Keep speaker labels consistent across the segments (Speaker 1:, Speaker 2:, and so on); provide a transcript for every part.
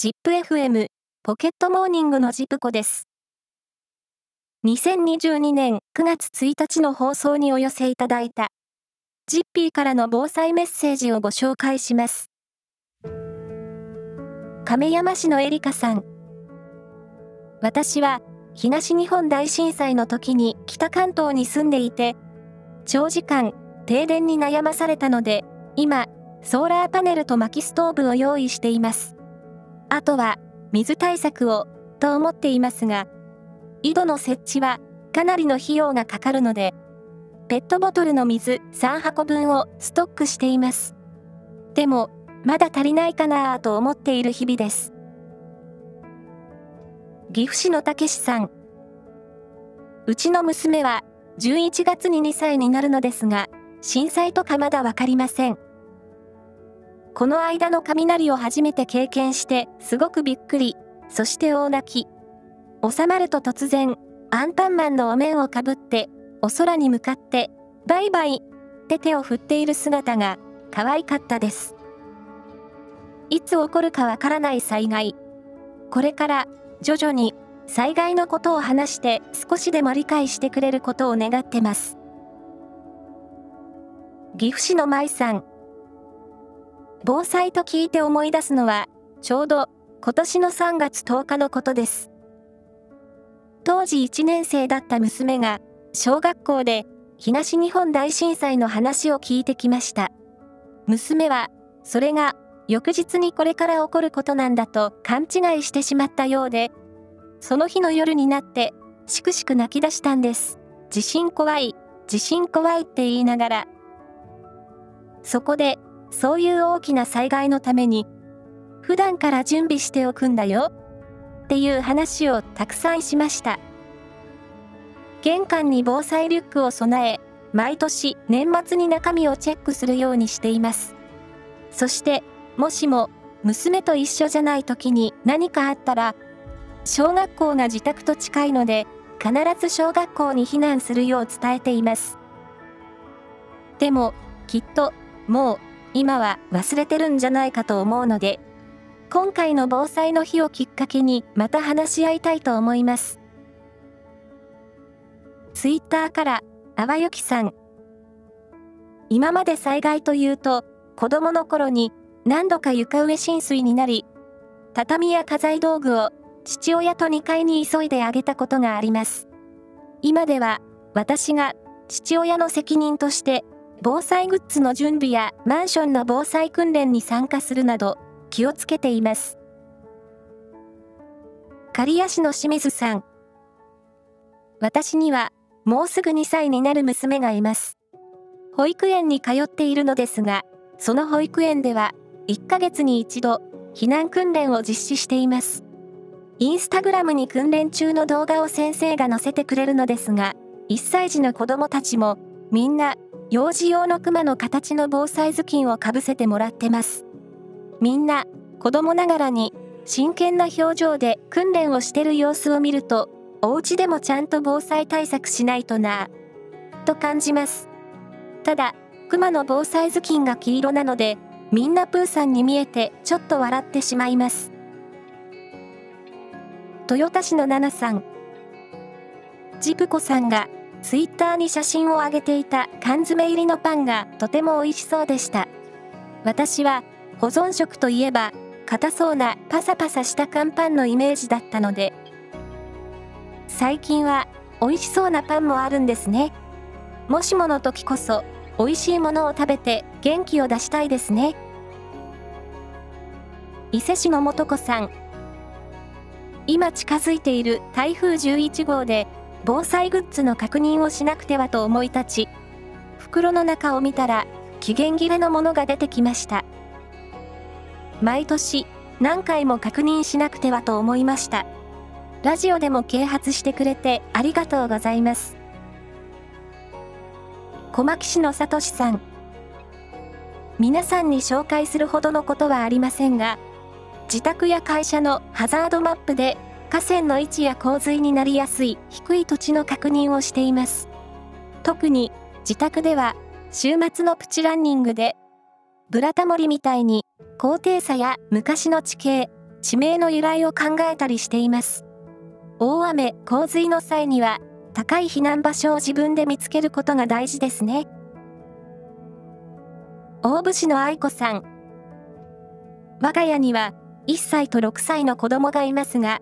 Speaker 1: ZIPFM ポケットモーニングのジプコです。2022年9月1日の放送にお寄せいただいたジッピーからの防災メッセージをご紹介します。亀山市のエリカさん。私は東日本大震災の時に北関東に住んでいて、長時間停電に悩まされたので、今、ソーラーパネルと薪ストーブを用意しています。あとは、水対策を、と思っていますが、井戸の設置は、かなりの費用がかかるので、ペットボトルの水3箱分をストックしています。でも、まだ足りないかなぁと思っている日々です。岐阜市のたけしさん。うちの娘は11月に2歳になるのですが、震災とかまだわかりません。この間の雷を初めて経験してすごくびっくり、そして大泣き。収まると突然、アンパンマンのお面をかぶって、お空に向かって、バイバイって手を振っている姿が可愛かったです。いつ起こるかわからない災害。これから徐々に災害のことを話して少しでも理解してくれることを願ってます。岐阜市の舞さん。防災と聞いて思い出すのは、ちょうど今年の3月10日のことです。当時1年生だった娘が、小学校で東日本大震災の話を聞いてきました。娘は、それが翌日にこれから起こることなんだと勘違いしてしまったようで、その日の夜になって、しくしく泣き出したんです。地震怖い、地震怖いって言いながら。そこで、そういう大きな災害のために、普段から準備しておくんだよ、っていう話をたくさんしました。玄関に防災リュックを備え、毎年年末に中身をチェックするようにしています。そして、もしも娘と一緒じゃない時に何かあったら、小学校が自宅と近いので、必ず小学校に避難するよう伝えています。でも、きっと、もう今は忘れてるんじゃないかと思うので、今回の防災の日をきっかけにまた話し合いたいと思います。ツイッターから、あわゆきさん。今まで災害というと、子供の頃に何度か床上浸水になり、畳や家財道具を父親と2階に急いであげたことがあります。今では私が父親の責任として防災グッズの準備やマンションの防災訓練に参加するなど気をつけています。刈谷市の清水さん。私にはもうすぐ2歳になる娘がいます。保育園に通っているのですが、その保育園では1ヶ月に一度避難訓練を実施しています。インスタグラムに訓練中の動画を先生が載せてくれるのですが、1歳児の子供たちもみんな幼児用のクマの形の防災頭巾をかぶせてもらってます。みんな、子供ながらに、真剣な表情で訓練をしてる様子を見ると、お家でもちゃんと防災対策しないとなぁ、と感じます。ただ、クマの防災頭巾が黄色なので、みんなプーさんに見えてちょっと笑ってしまいます。豊田市のナナさん。ジプコさんがツイッターに写真を上げていた缶詰入りのパンがとても美味しそうでした。私は保存食といえば硬そうなパサパサした乾パンのイメージだったので、最近は美味しそうなパンもあるんですね。もしもの時こそ美味しいものを食べて元気を出したいですね。伊勢市の素子さん。今近づいている台風11号で防災グッズの確認をしなくてはと思い立ち、袋の中を見たら、期限切れのものが出てきました。毎年、何回も確認しなくてはと思いました。ラジオでも啓発してくれてありがとうございます。小牧市のさとしさん。皆さんに紹介するほどのことはありませんが、自宅や会社のハザードマップで河川の位置や洪水になりやすい低い土地の確認をしています。特に自宅では週末のプチランニングでブラタモリみたいに高低差や昔の地形、地名の由来を考えたりしています。大雨、洪水の際には、高い避難場所を自分で見つけることが大事ですね。大府市の愛子さん。我が家には、1歳と6歳の子供がいますが、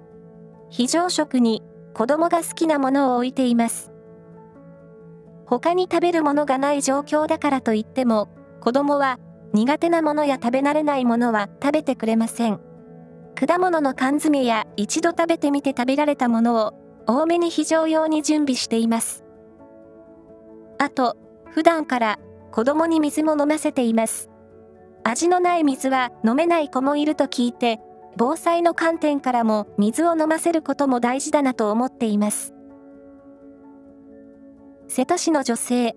Speaker 1: 非常食に子供が好きなものを置いています。他に食べるものがない状況だからといっても、子供は苦手なものや食べ慣れないものは食べてくれません。果物の缶詰や一度食べてみて食べられたものを多めに非常用に準備しています。あと、普段から子供に水も飲ませています。味のない水は飲めない子もいると聞いて、防災の観点からも水を飲ませることも大事だなと思っています。瀬戸市の女性。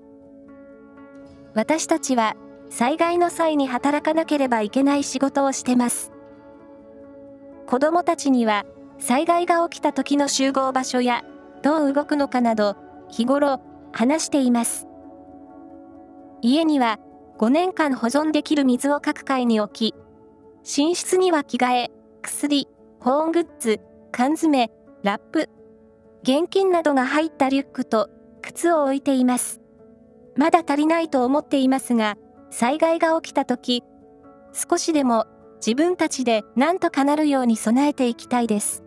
Speaker 1: 私たちは災害の際に働かなければいけない仕事をしてます。子供たちには災害が起きた時の集合場所やどう動くのかなど日頃話しています。家には5年間保存できる水を各階に置き、寝室には着替え、薬、保温グッズ、缶詰、ラップ、現金などが入ったリュックと靴を置いています。まだ足りないと思っていますが、災害が起きた時、少しでも自分たちで何とかなるように備えていきたいです。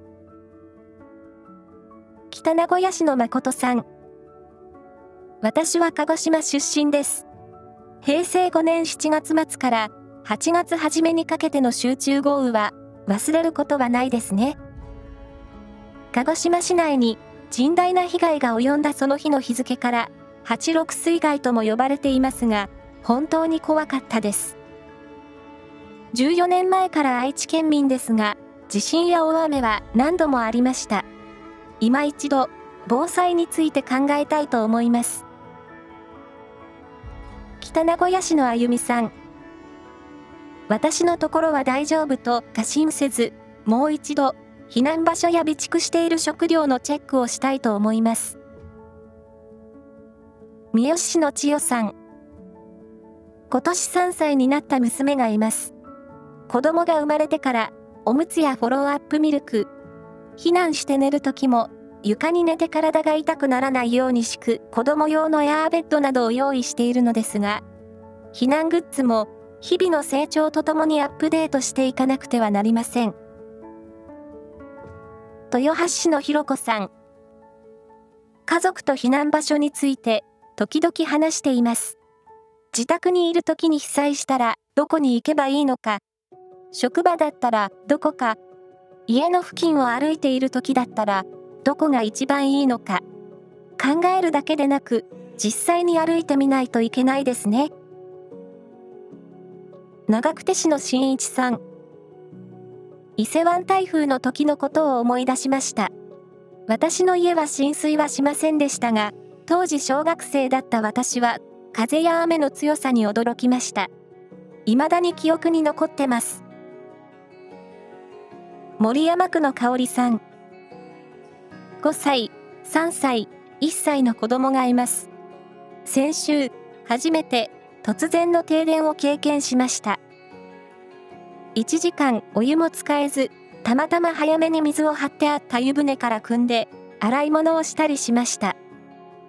Speaker 1: 北名古屋市の誠さん。私は鹿児島出身です。平成5年7月末から8月初めにかけての集中豪雨は忘れることはないですね。鹿児島市内に甚大な被害が及んだその日の日付から86水害とも呼ばれていますが、本当に怖かったです。14年前から愛知県民ですが、地震や大雨は何度もありました。今一度、防災について考えたいと思います。北名古屋市のあゆみさん。私のところは大丈夫と過信せず、もう一度、避難場所や備蓄している食料のチェックをしたいと思います。三好市の千代さん。今年3歳になった娘がいます。子供が生まれてから、おむつやフォローアップミルク、避難して寝る時も、床に寝て体が痛くならないように敷く子供用のエアーベッドなどを用意しているのですが、避難グッズも日々の成長とともにアップデートしていかなくてはなりません。豊橋市のひろこさん。家族と避難場所について時々話しています。自宅にいる時に被災したらどこに行けばいいのか、職場だったらどこか、家の付近を歩いている時だったらどこが一番いいのか、考えるだけでなく実際に歩いてみないといけないですね。長久手市の新一さん。伊勢湾台風の時のことを思い出しました。私の家は浸水はしませんでしたが、当時小学生だった私は風や雨の強さに驚きました。未だに記憶に残ってます。森山区の香里さん。5歳、3歳、1歳の子供がいます。先週、初めて突然の停電を経験しました。1時間お湯も使えず、たまたま早めに水を張ってあった湯船から汲んで、洗い物をしたりしました。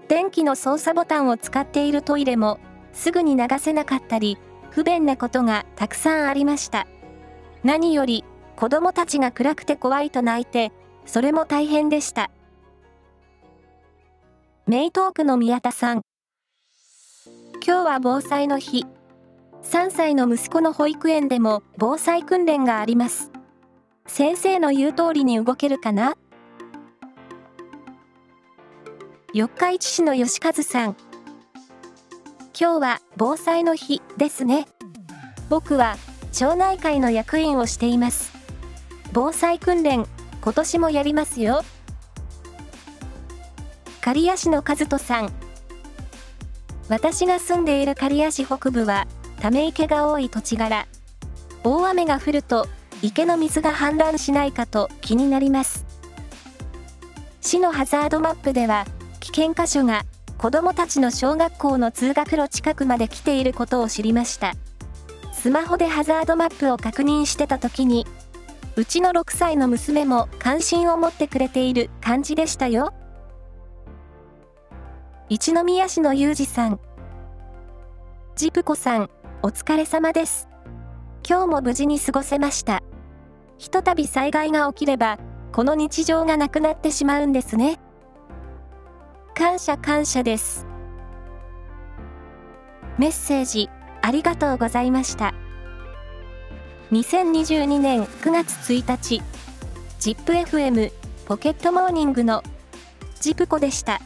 Speaker 1: 電気の操作ボタンを使っているトイレもすぐに流せなかったり、不便なことがたくさんありました。何より子供たちが暗くて怖いと泣いて、それも大変でした。メイトークの宮田さん。今日は防災の日。3歳の息子の保育園でも防災訓練があります。先生の言う通りに動けるかな？四日市市の吉和さん。今日は防災の日ですね。僕は町内会の役員をしています。防災訓練、今年もやりますよ。刈谷市の和人さん。私が住んでいる刈谷市北部は、ため池が多い土地柄。大雨が降ると、池の水が氾濫しないかと気になります。市のハザードマップでは、危険箇所が子どもたちの小学校の通学路近くまで来ていることを知りました。スマホでハザードマップを確認してた時に、うちの6歳の娘も関心を持ってくれている感じでしたよ。一宮市のゆうじさん。ジプコさん、お疲れ様です。今日も無事に過ごせました。ひとたび災害が起きれば、この日常がなくなってしまうんですね。感謝感謝です。メッセージ、ありがとうございました。2022年9月1日、ZIPFM ポケットモーニングのジプコでした。